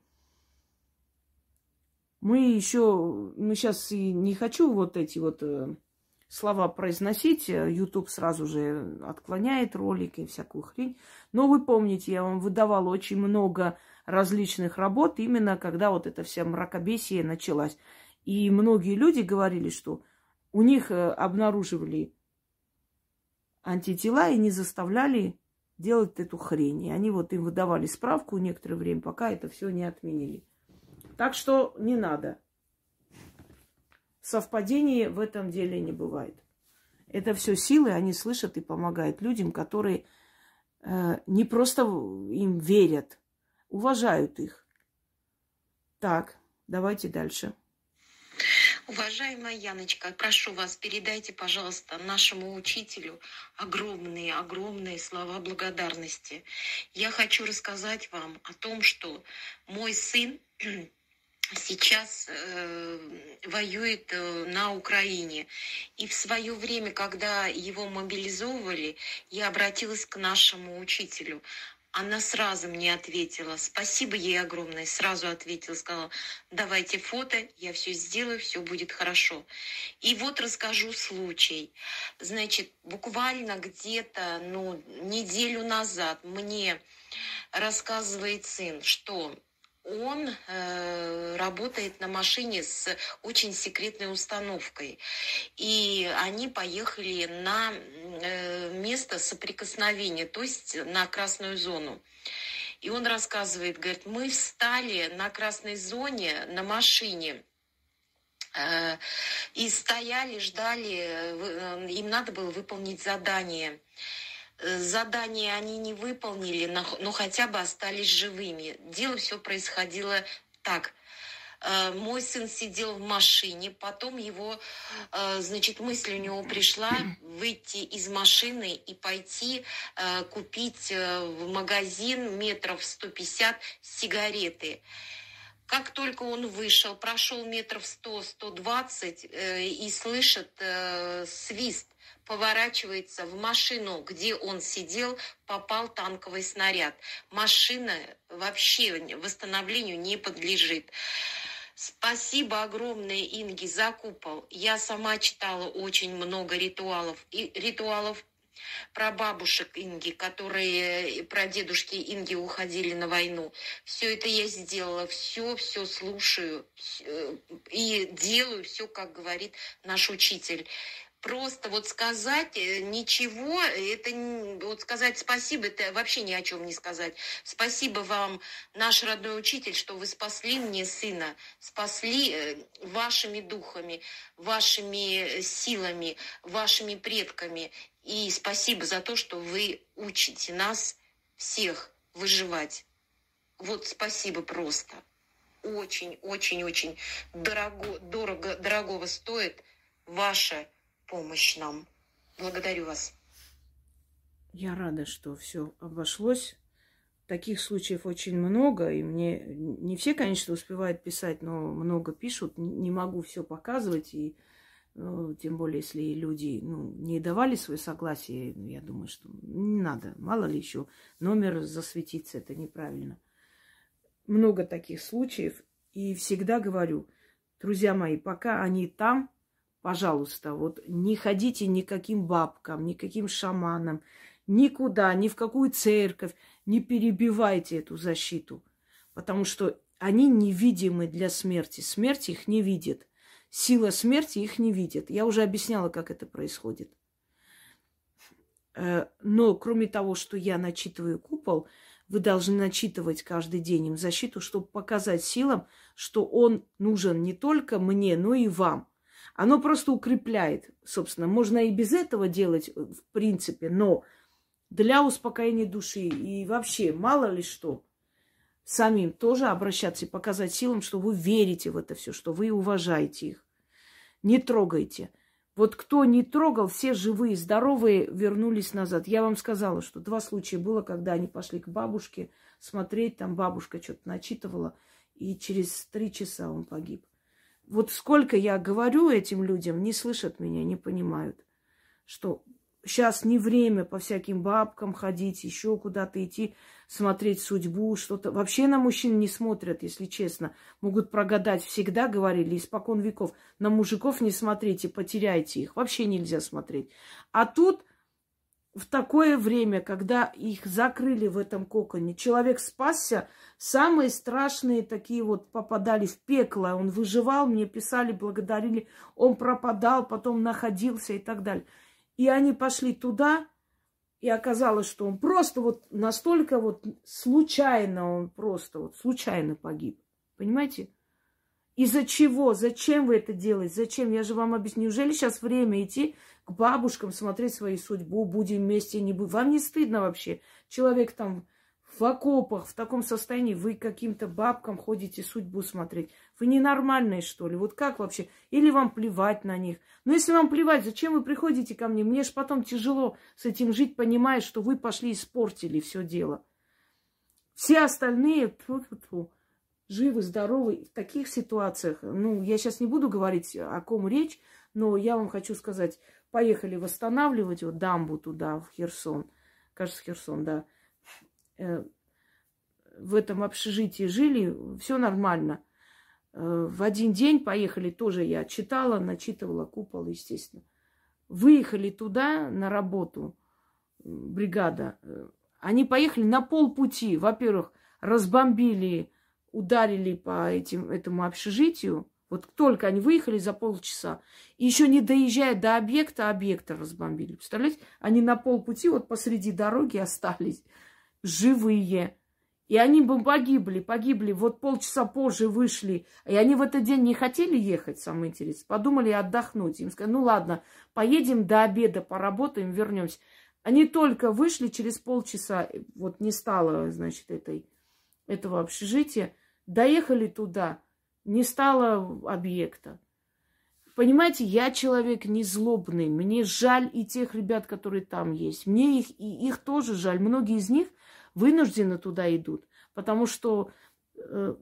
Мы еще, мы сейчас и не хочу вот эти вот э, слова произносить, YouTube сразу же отклоняет ролики и всякую хрень. Но вы помните, я вам выдавала очень много различных работ, именно когда вот эта вся мракобесие началась. И многие люди говорили, что у них э, обнаруживали антитела и не заставляли делать эту хрень. И они вот им выдавали справку некоторое время, пока это все не отменили. Так что не надо совпадений в этом деле не бывает. Это все силы, они слышат и помогают людям, которые э, не просто им верят, уважают их. Так, давайте дальше. Уважаемая Яночка, прошу вас, передайте, пожалуйста, нашему учителю огромные, огромные слова благодарности. Я хочу рассказать вам о том, что мой сын сейчас э, воюет э, на Украине. И в свое время, когда его мобилизовывали, я обратилась к нашему учителю. Она сразу мне ответила, спасибо ей огромное, сразу ответила, сказала, давайте фото, я все сделаю, все будет хорошо. И вот расскажу случай. Значит, буквально где-то ну, неделю назад мне рассказывает сын, что он э, работает на машине с очень секретной установкой. И они поехали на э, место соприкосновения, то есть на красную зону. И он рассказывает, говорит, мы встали на красной зоне на машине, э, и стояли, ждали, э, им надо было выполнить задание. Э, задание они не выполнили, но хотя бы остались живыми. Дело все происходило так. Э, мой сын сидел в машине, потом его, э, значит, мысль у него пришла выйти из машины и пойти купить в магазин метров 150 сигареты. Как только он вышел, прошел метров 100-120 и слышит свист поворачивается в машину, где он сидел, попал танковый снаряд. Машина вообще восстановлению не подлежит. Спасибо огромное Инге за купол. Я сама читала очень много ритуалов. И ритуалов про бабушек Инги, которые, про дедушки Инги уходили на войну. Все это я сделала, все, все слушаю и делаю все, как говорит наш учитель просто вот сказать э, ничего, это вот сказать спасибо, это вообще ни о чем не сказать. Спасибо вам, наш родной учитель, что вы спасли мне сына, спасли э, вашими духами, вашими силами, вашими предками. И спасибо за то, что вы учите нас всех выживать. Вот спасибо просто. Очень, очень, очень дорого, дорого, дорогого стоит ваше помощь нам. Благодарю вас. Я рада, что все обошлось. Таких случаев очень много, и мне не все, конечно, успевают писать, но много пишут. Не могу все показывать, и ну, тем более, если люди ну, не давали свое согласие, я думаю, что не надо. Мало ли еще номер засветиться, это неправильно. Много таких случаев, и всегда говорю, друзья мои, пока они там, Пожалуйста, вот не ходите никаким бабкам, никаким шаманам, никуда, ни в какую церковь, не перебивайте эту защиту, потому что они невидимы для смерти. Смерть их не видит. Сила смерти их не видит. Я уже объясняла, как это происходит. Э, но кроме того, что я начитываю купол, вы должны начитывать каждый день им защиту, чтобы показать силам, что он нужен не только мне, но и вам. Оно просто укрепляет, собственно. Можно и без этого делать, э, в принципе, но для успокоения души и вообще мало ли что, самим тоже обращаться и показать силам, что вы верите в это все, что вы уважаете их. Не трогайте. Вот кто не трогал, все живые, здоровые вернулись назад. Я вам сказала, что два случая было, когда они пошли к бабушке смотреть, там бабушка что-то начитывала, и через три часа он погиб. Вот сколько я говорю этим людям, не слышат меня, не понимают, что сейчас не время по всяким бабкам ходить, еще куда-то идти, смотреть судьбу, что-то. Вообще на мужчин не смотрят, если честно. Могут прогадать. Всегда говорили, испокон веков. На мужиков не смотрите, потеряйте их. Вообще нельзя смотреть. А тут в такое время, когда их закрыли в этом коконе, человек спасся, самые страшные такие вот попадали в пекло, он выживал, мне писали, благодарили, он пропадал, потом находился и так далее. И они пошли туда, и оказалось, что он просто вот настолько вот случайно, он просто вот случайно погиб. Понимаете? Из-за чего? Зачем вы это делаете? Зачем? Я же вам объясню. Неужели сейчас время идти к бабушкам, смотреть свою судьбу, будем вместе, не будем? Вам не стыдно вообще? Человек там в окопах, в таком состоянии, вы каким-то бабкам ходите судьбу смотреть. Вы ненормальные, что ли? Вот как вообще? Или вам плевать на них? Ну, если вам плевать, зачем вы приходите ко мне? Мне же потом тяжело с этим жить, понимая, что вы пошли испортили все дело. Все остальные фу -фу -фу, живы, здоровы в таких ситуациях. Ну, я сейчас не буду говорить, о ком речь, но я вам хочу сказать, поехали восстанавливать вот дамбу туда, в Херсон. Кажется, Херсон, да Э, в этом общежитии жили, все нормально. Э, в один день поехали, тоже я читала, начитывала купол, естественно. Выехали туда на работу, бригада. Э, они поехали на полпути. Во-первых, разбомбили, ударили по этим, этому общежитию. Вот только они выехали за полчаса. И еще не доезжая до объекта, объекта разбомбили. Представляете? Они на полпути вот посреди дороги остались живые. И они бы погибли, погибли. Вот полчаса позже вышли. И они в этот день не хотели ехать, самое интересное. Подумали отдохнуть. Им сказали, ну ладно, поедем до обеда, поработаем, вернемся. Они только вышли через полчаса, вот не стало, значит, этой, этого общежития. Доехали туда, не стало объекта. Понимаете, я человек не злобный. Мне жаль и тех ребят, которые там есть. Мне их, и их тоже жаль. Многие из них вынуждены туда идут, потому что э,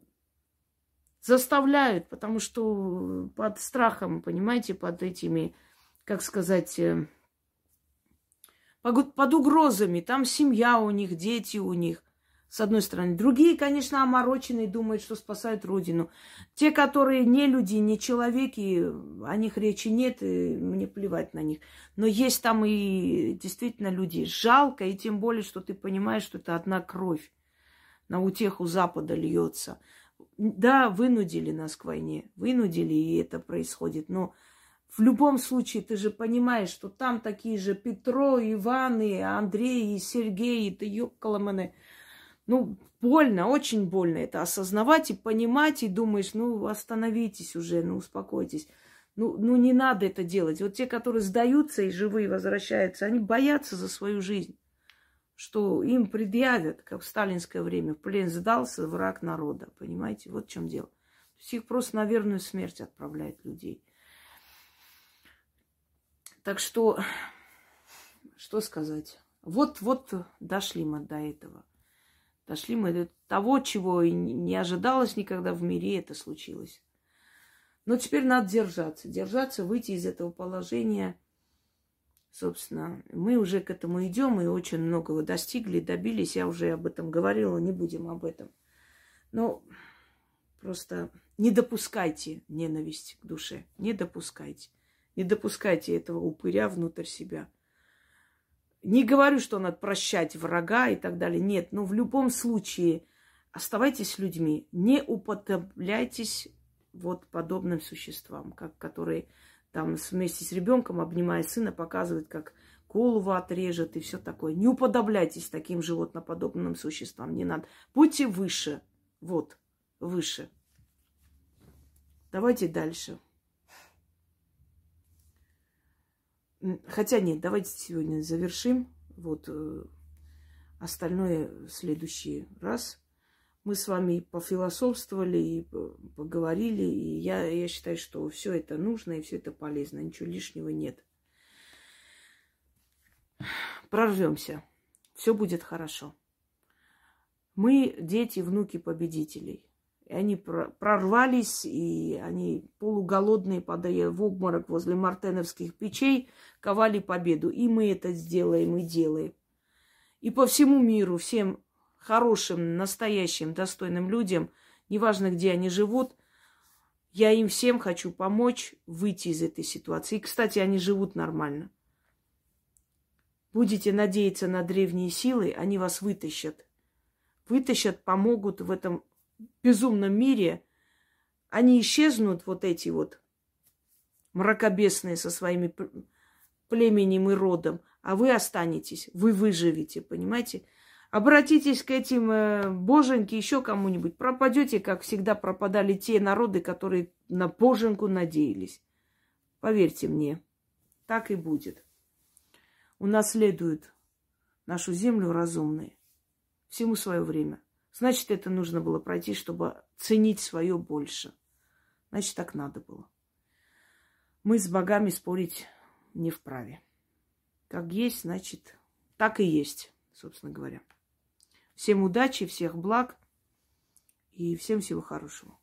заставляют, потому что под страхом, понимаете, под этими, как сказать, э, под, под угрозами. Там семья у них, дети у них с одной стороны. Другие, конечно, омороченные, думают, что спасают Родину. Те, которые не люди, не человеки, о них речи нет, и мне плевать на них. Но есть там и действительно люди. Жалко, и тем более, что ты понимаешь, что это одна кровь на утеху Запада льется. Да, вынудили нас к войне, вынудили, и это происходит. Но в любом случае, ты же понимаешь, что там такие же Петро, Иван, и Андрей, Сергей, и ты ёбкаламаны. Ну, больно, очень больно это осознавать и понимать, и думаешь, ну, остановитесь уже, ну, успокойтесь. Ну, ну, не надо это делать. Вот те, которые сдаются и живые возвращаются, они боятся за свою жизнь, что им предъявят, как в сталинское время, в плен сдался враг народа, понимаете? Вот в чем дело. То есть их просто на верную смерть отправляют людей. Так что, что сказать? Вот, вот дошли мы до этого. Дошли мы до того, чего и не ожидалось никогда в мире это случилось. Но теперь надо держаться, держаться, выйти из этого положения. Собственно, мы уже к этому идем и очень многого достигли, добились. Я уже об этом говорила, не будем об этом. Но просто не допускайте ненависть к душе, не допускайте. Не допускайте этого упыря внутрь себя. Не говорю, что надо прощать врага и так далее. Нет, но в любом случае оставайтесь людьми. Не уподобляйтесь вот подобным существам, как, которые там вместе с ребенком, обнимая сына, показывают, как голову отрежет и все такое. Не уподобляйтесь таким животноподобным существам. Не надо. Будьте выше. Вот, выше. Давайте дальше. Хотя нет, давайте сегодня завершим. Вот э, остальное в следующий раз. Мы с вами пофилософствовали и поговорили. И я, я считаю, что все это нужно и все это полезно. Ничего лишнего нет. Прорвемся. Все будет хорошо. Мы дети, внуки победителей. И они прорвались, и они полуголодные, падая в обморок возле мартеновских печей, ковали победу. И мы это сделаем и делаем. И по всему миру всем хорошим, настоящим, достойным людям, неважно, где они живут, я им всем хочу помочь выйти из этой ситуации. И, кстати, они живут нормально. Будете надеяться на древние силы, они вас вытащат. Вытащат, помогут в этом безумном мире, они исчезнут, вот эти вот мракобесные со своими племенем и родом, а вы останетесь, вы выживете, понимаете? Обратитесь к этим э, боженьке, еще кому-нибудь. Пропадете, как всегда пропадали те народы, которые на боженку надеялись. Поверьте мне, так и будет. Унаследуют нашу землю разумные. Всему свое время. Значит, это нужно было пройти, чтобы ценить свое больше. Значит, так надо было. Мы с богами спорить не вправе. Как есть, значит, так и есть, собственно говоря. Всем удачи, всех благ и всем всего хорошего.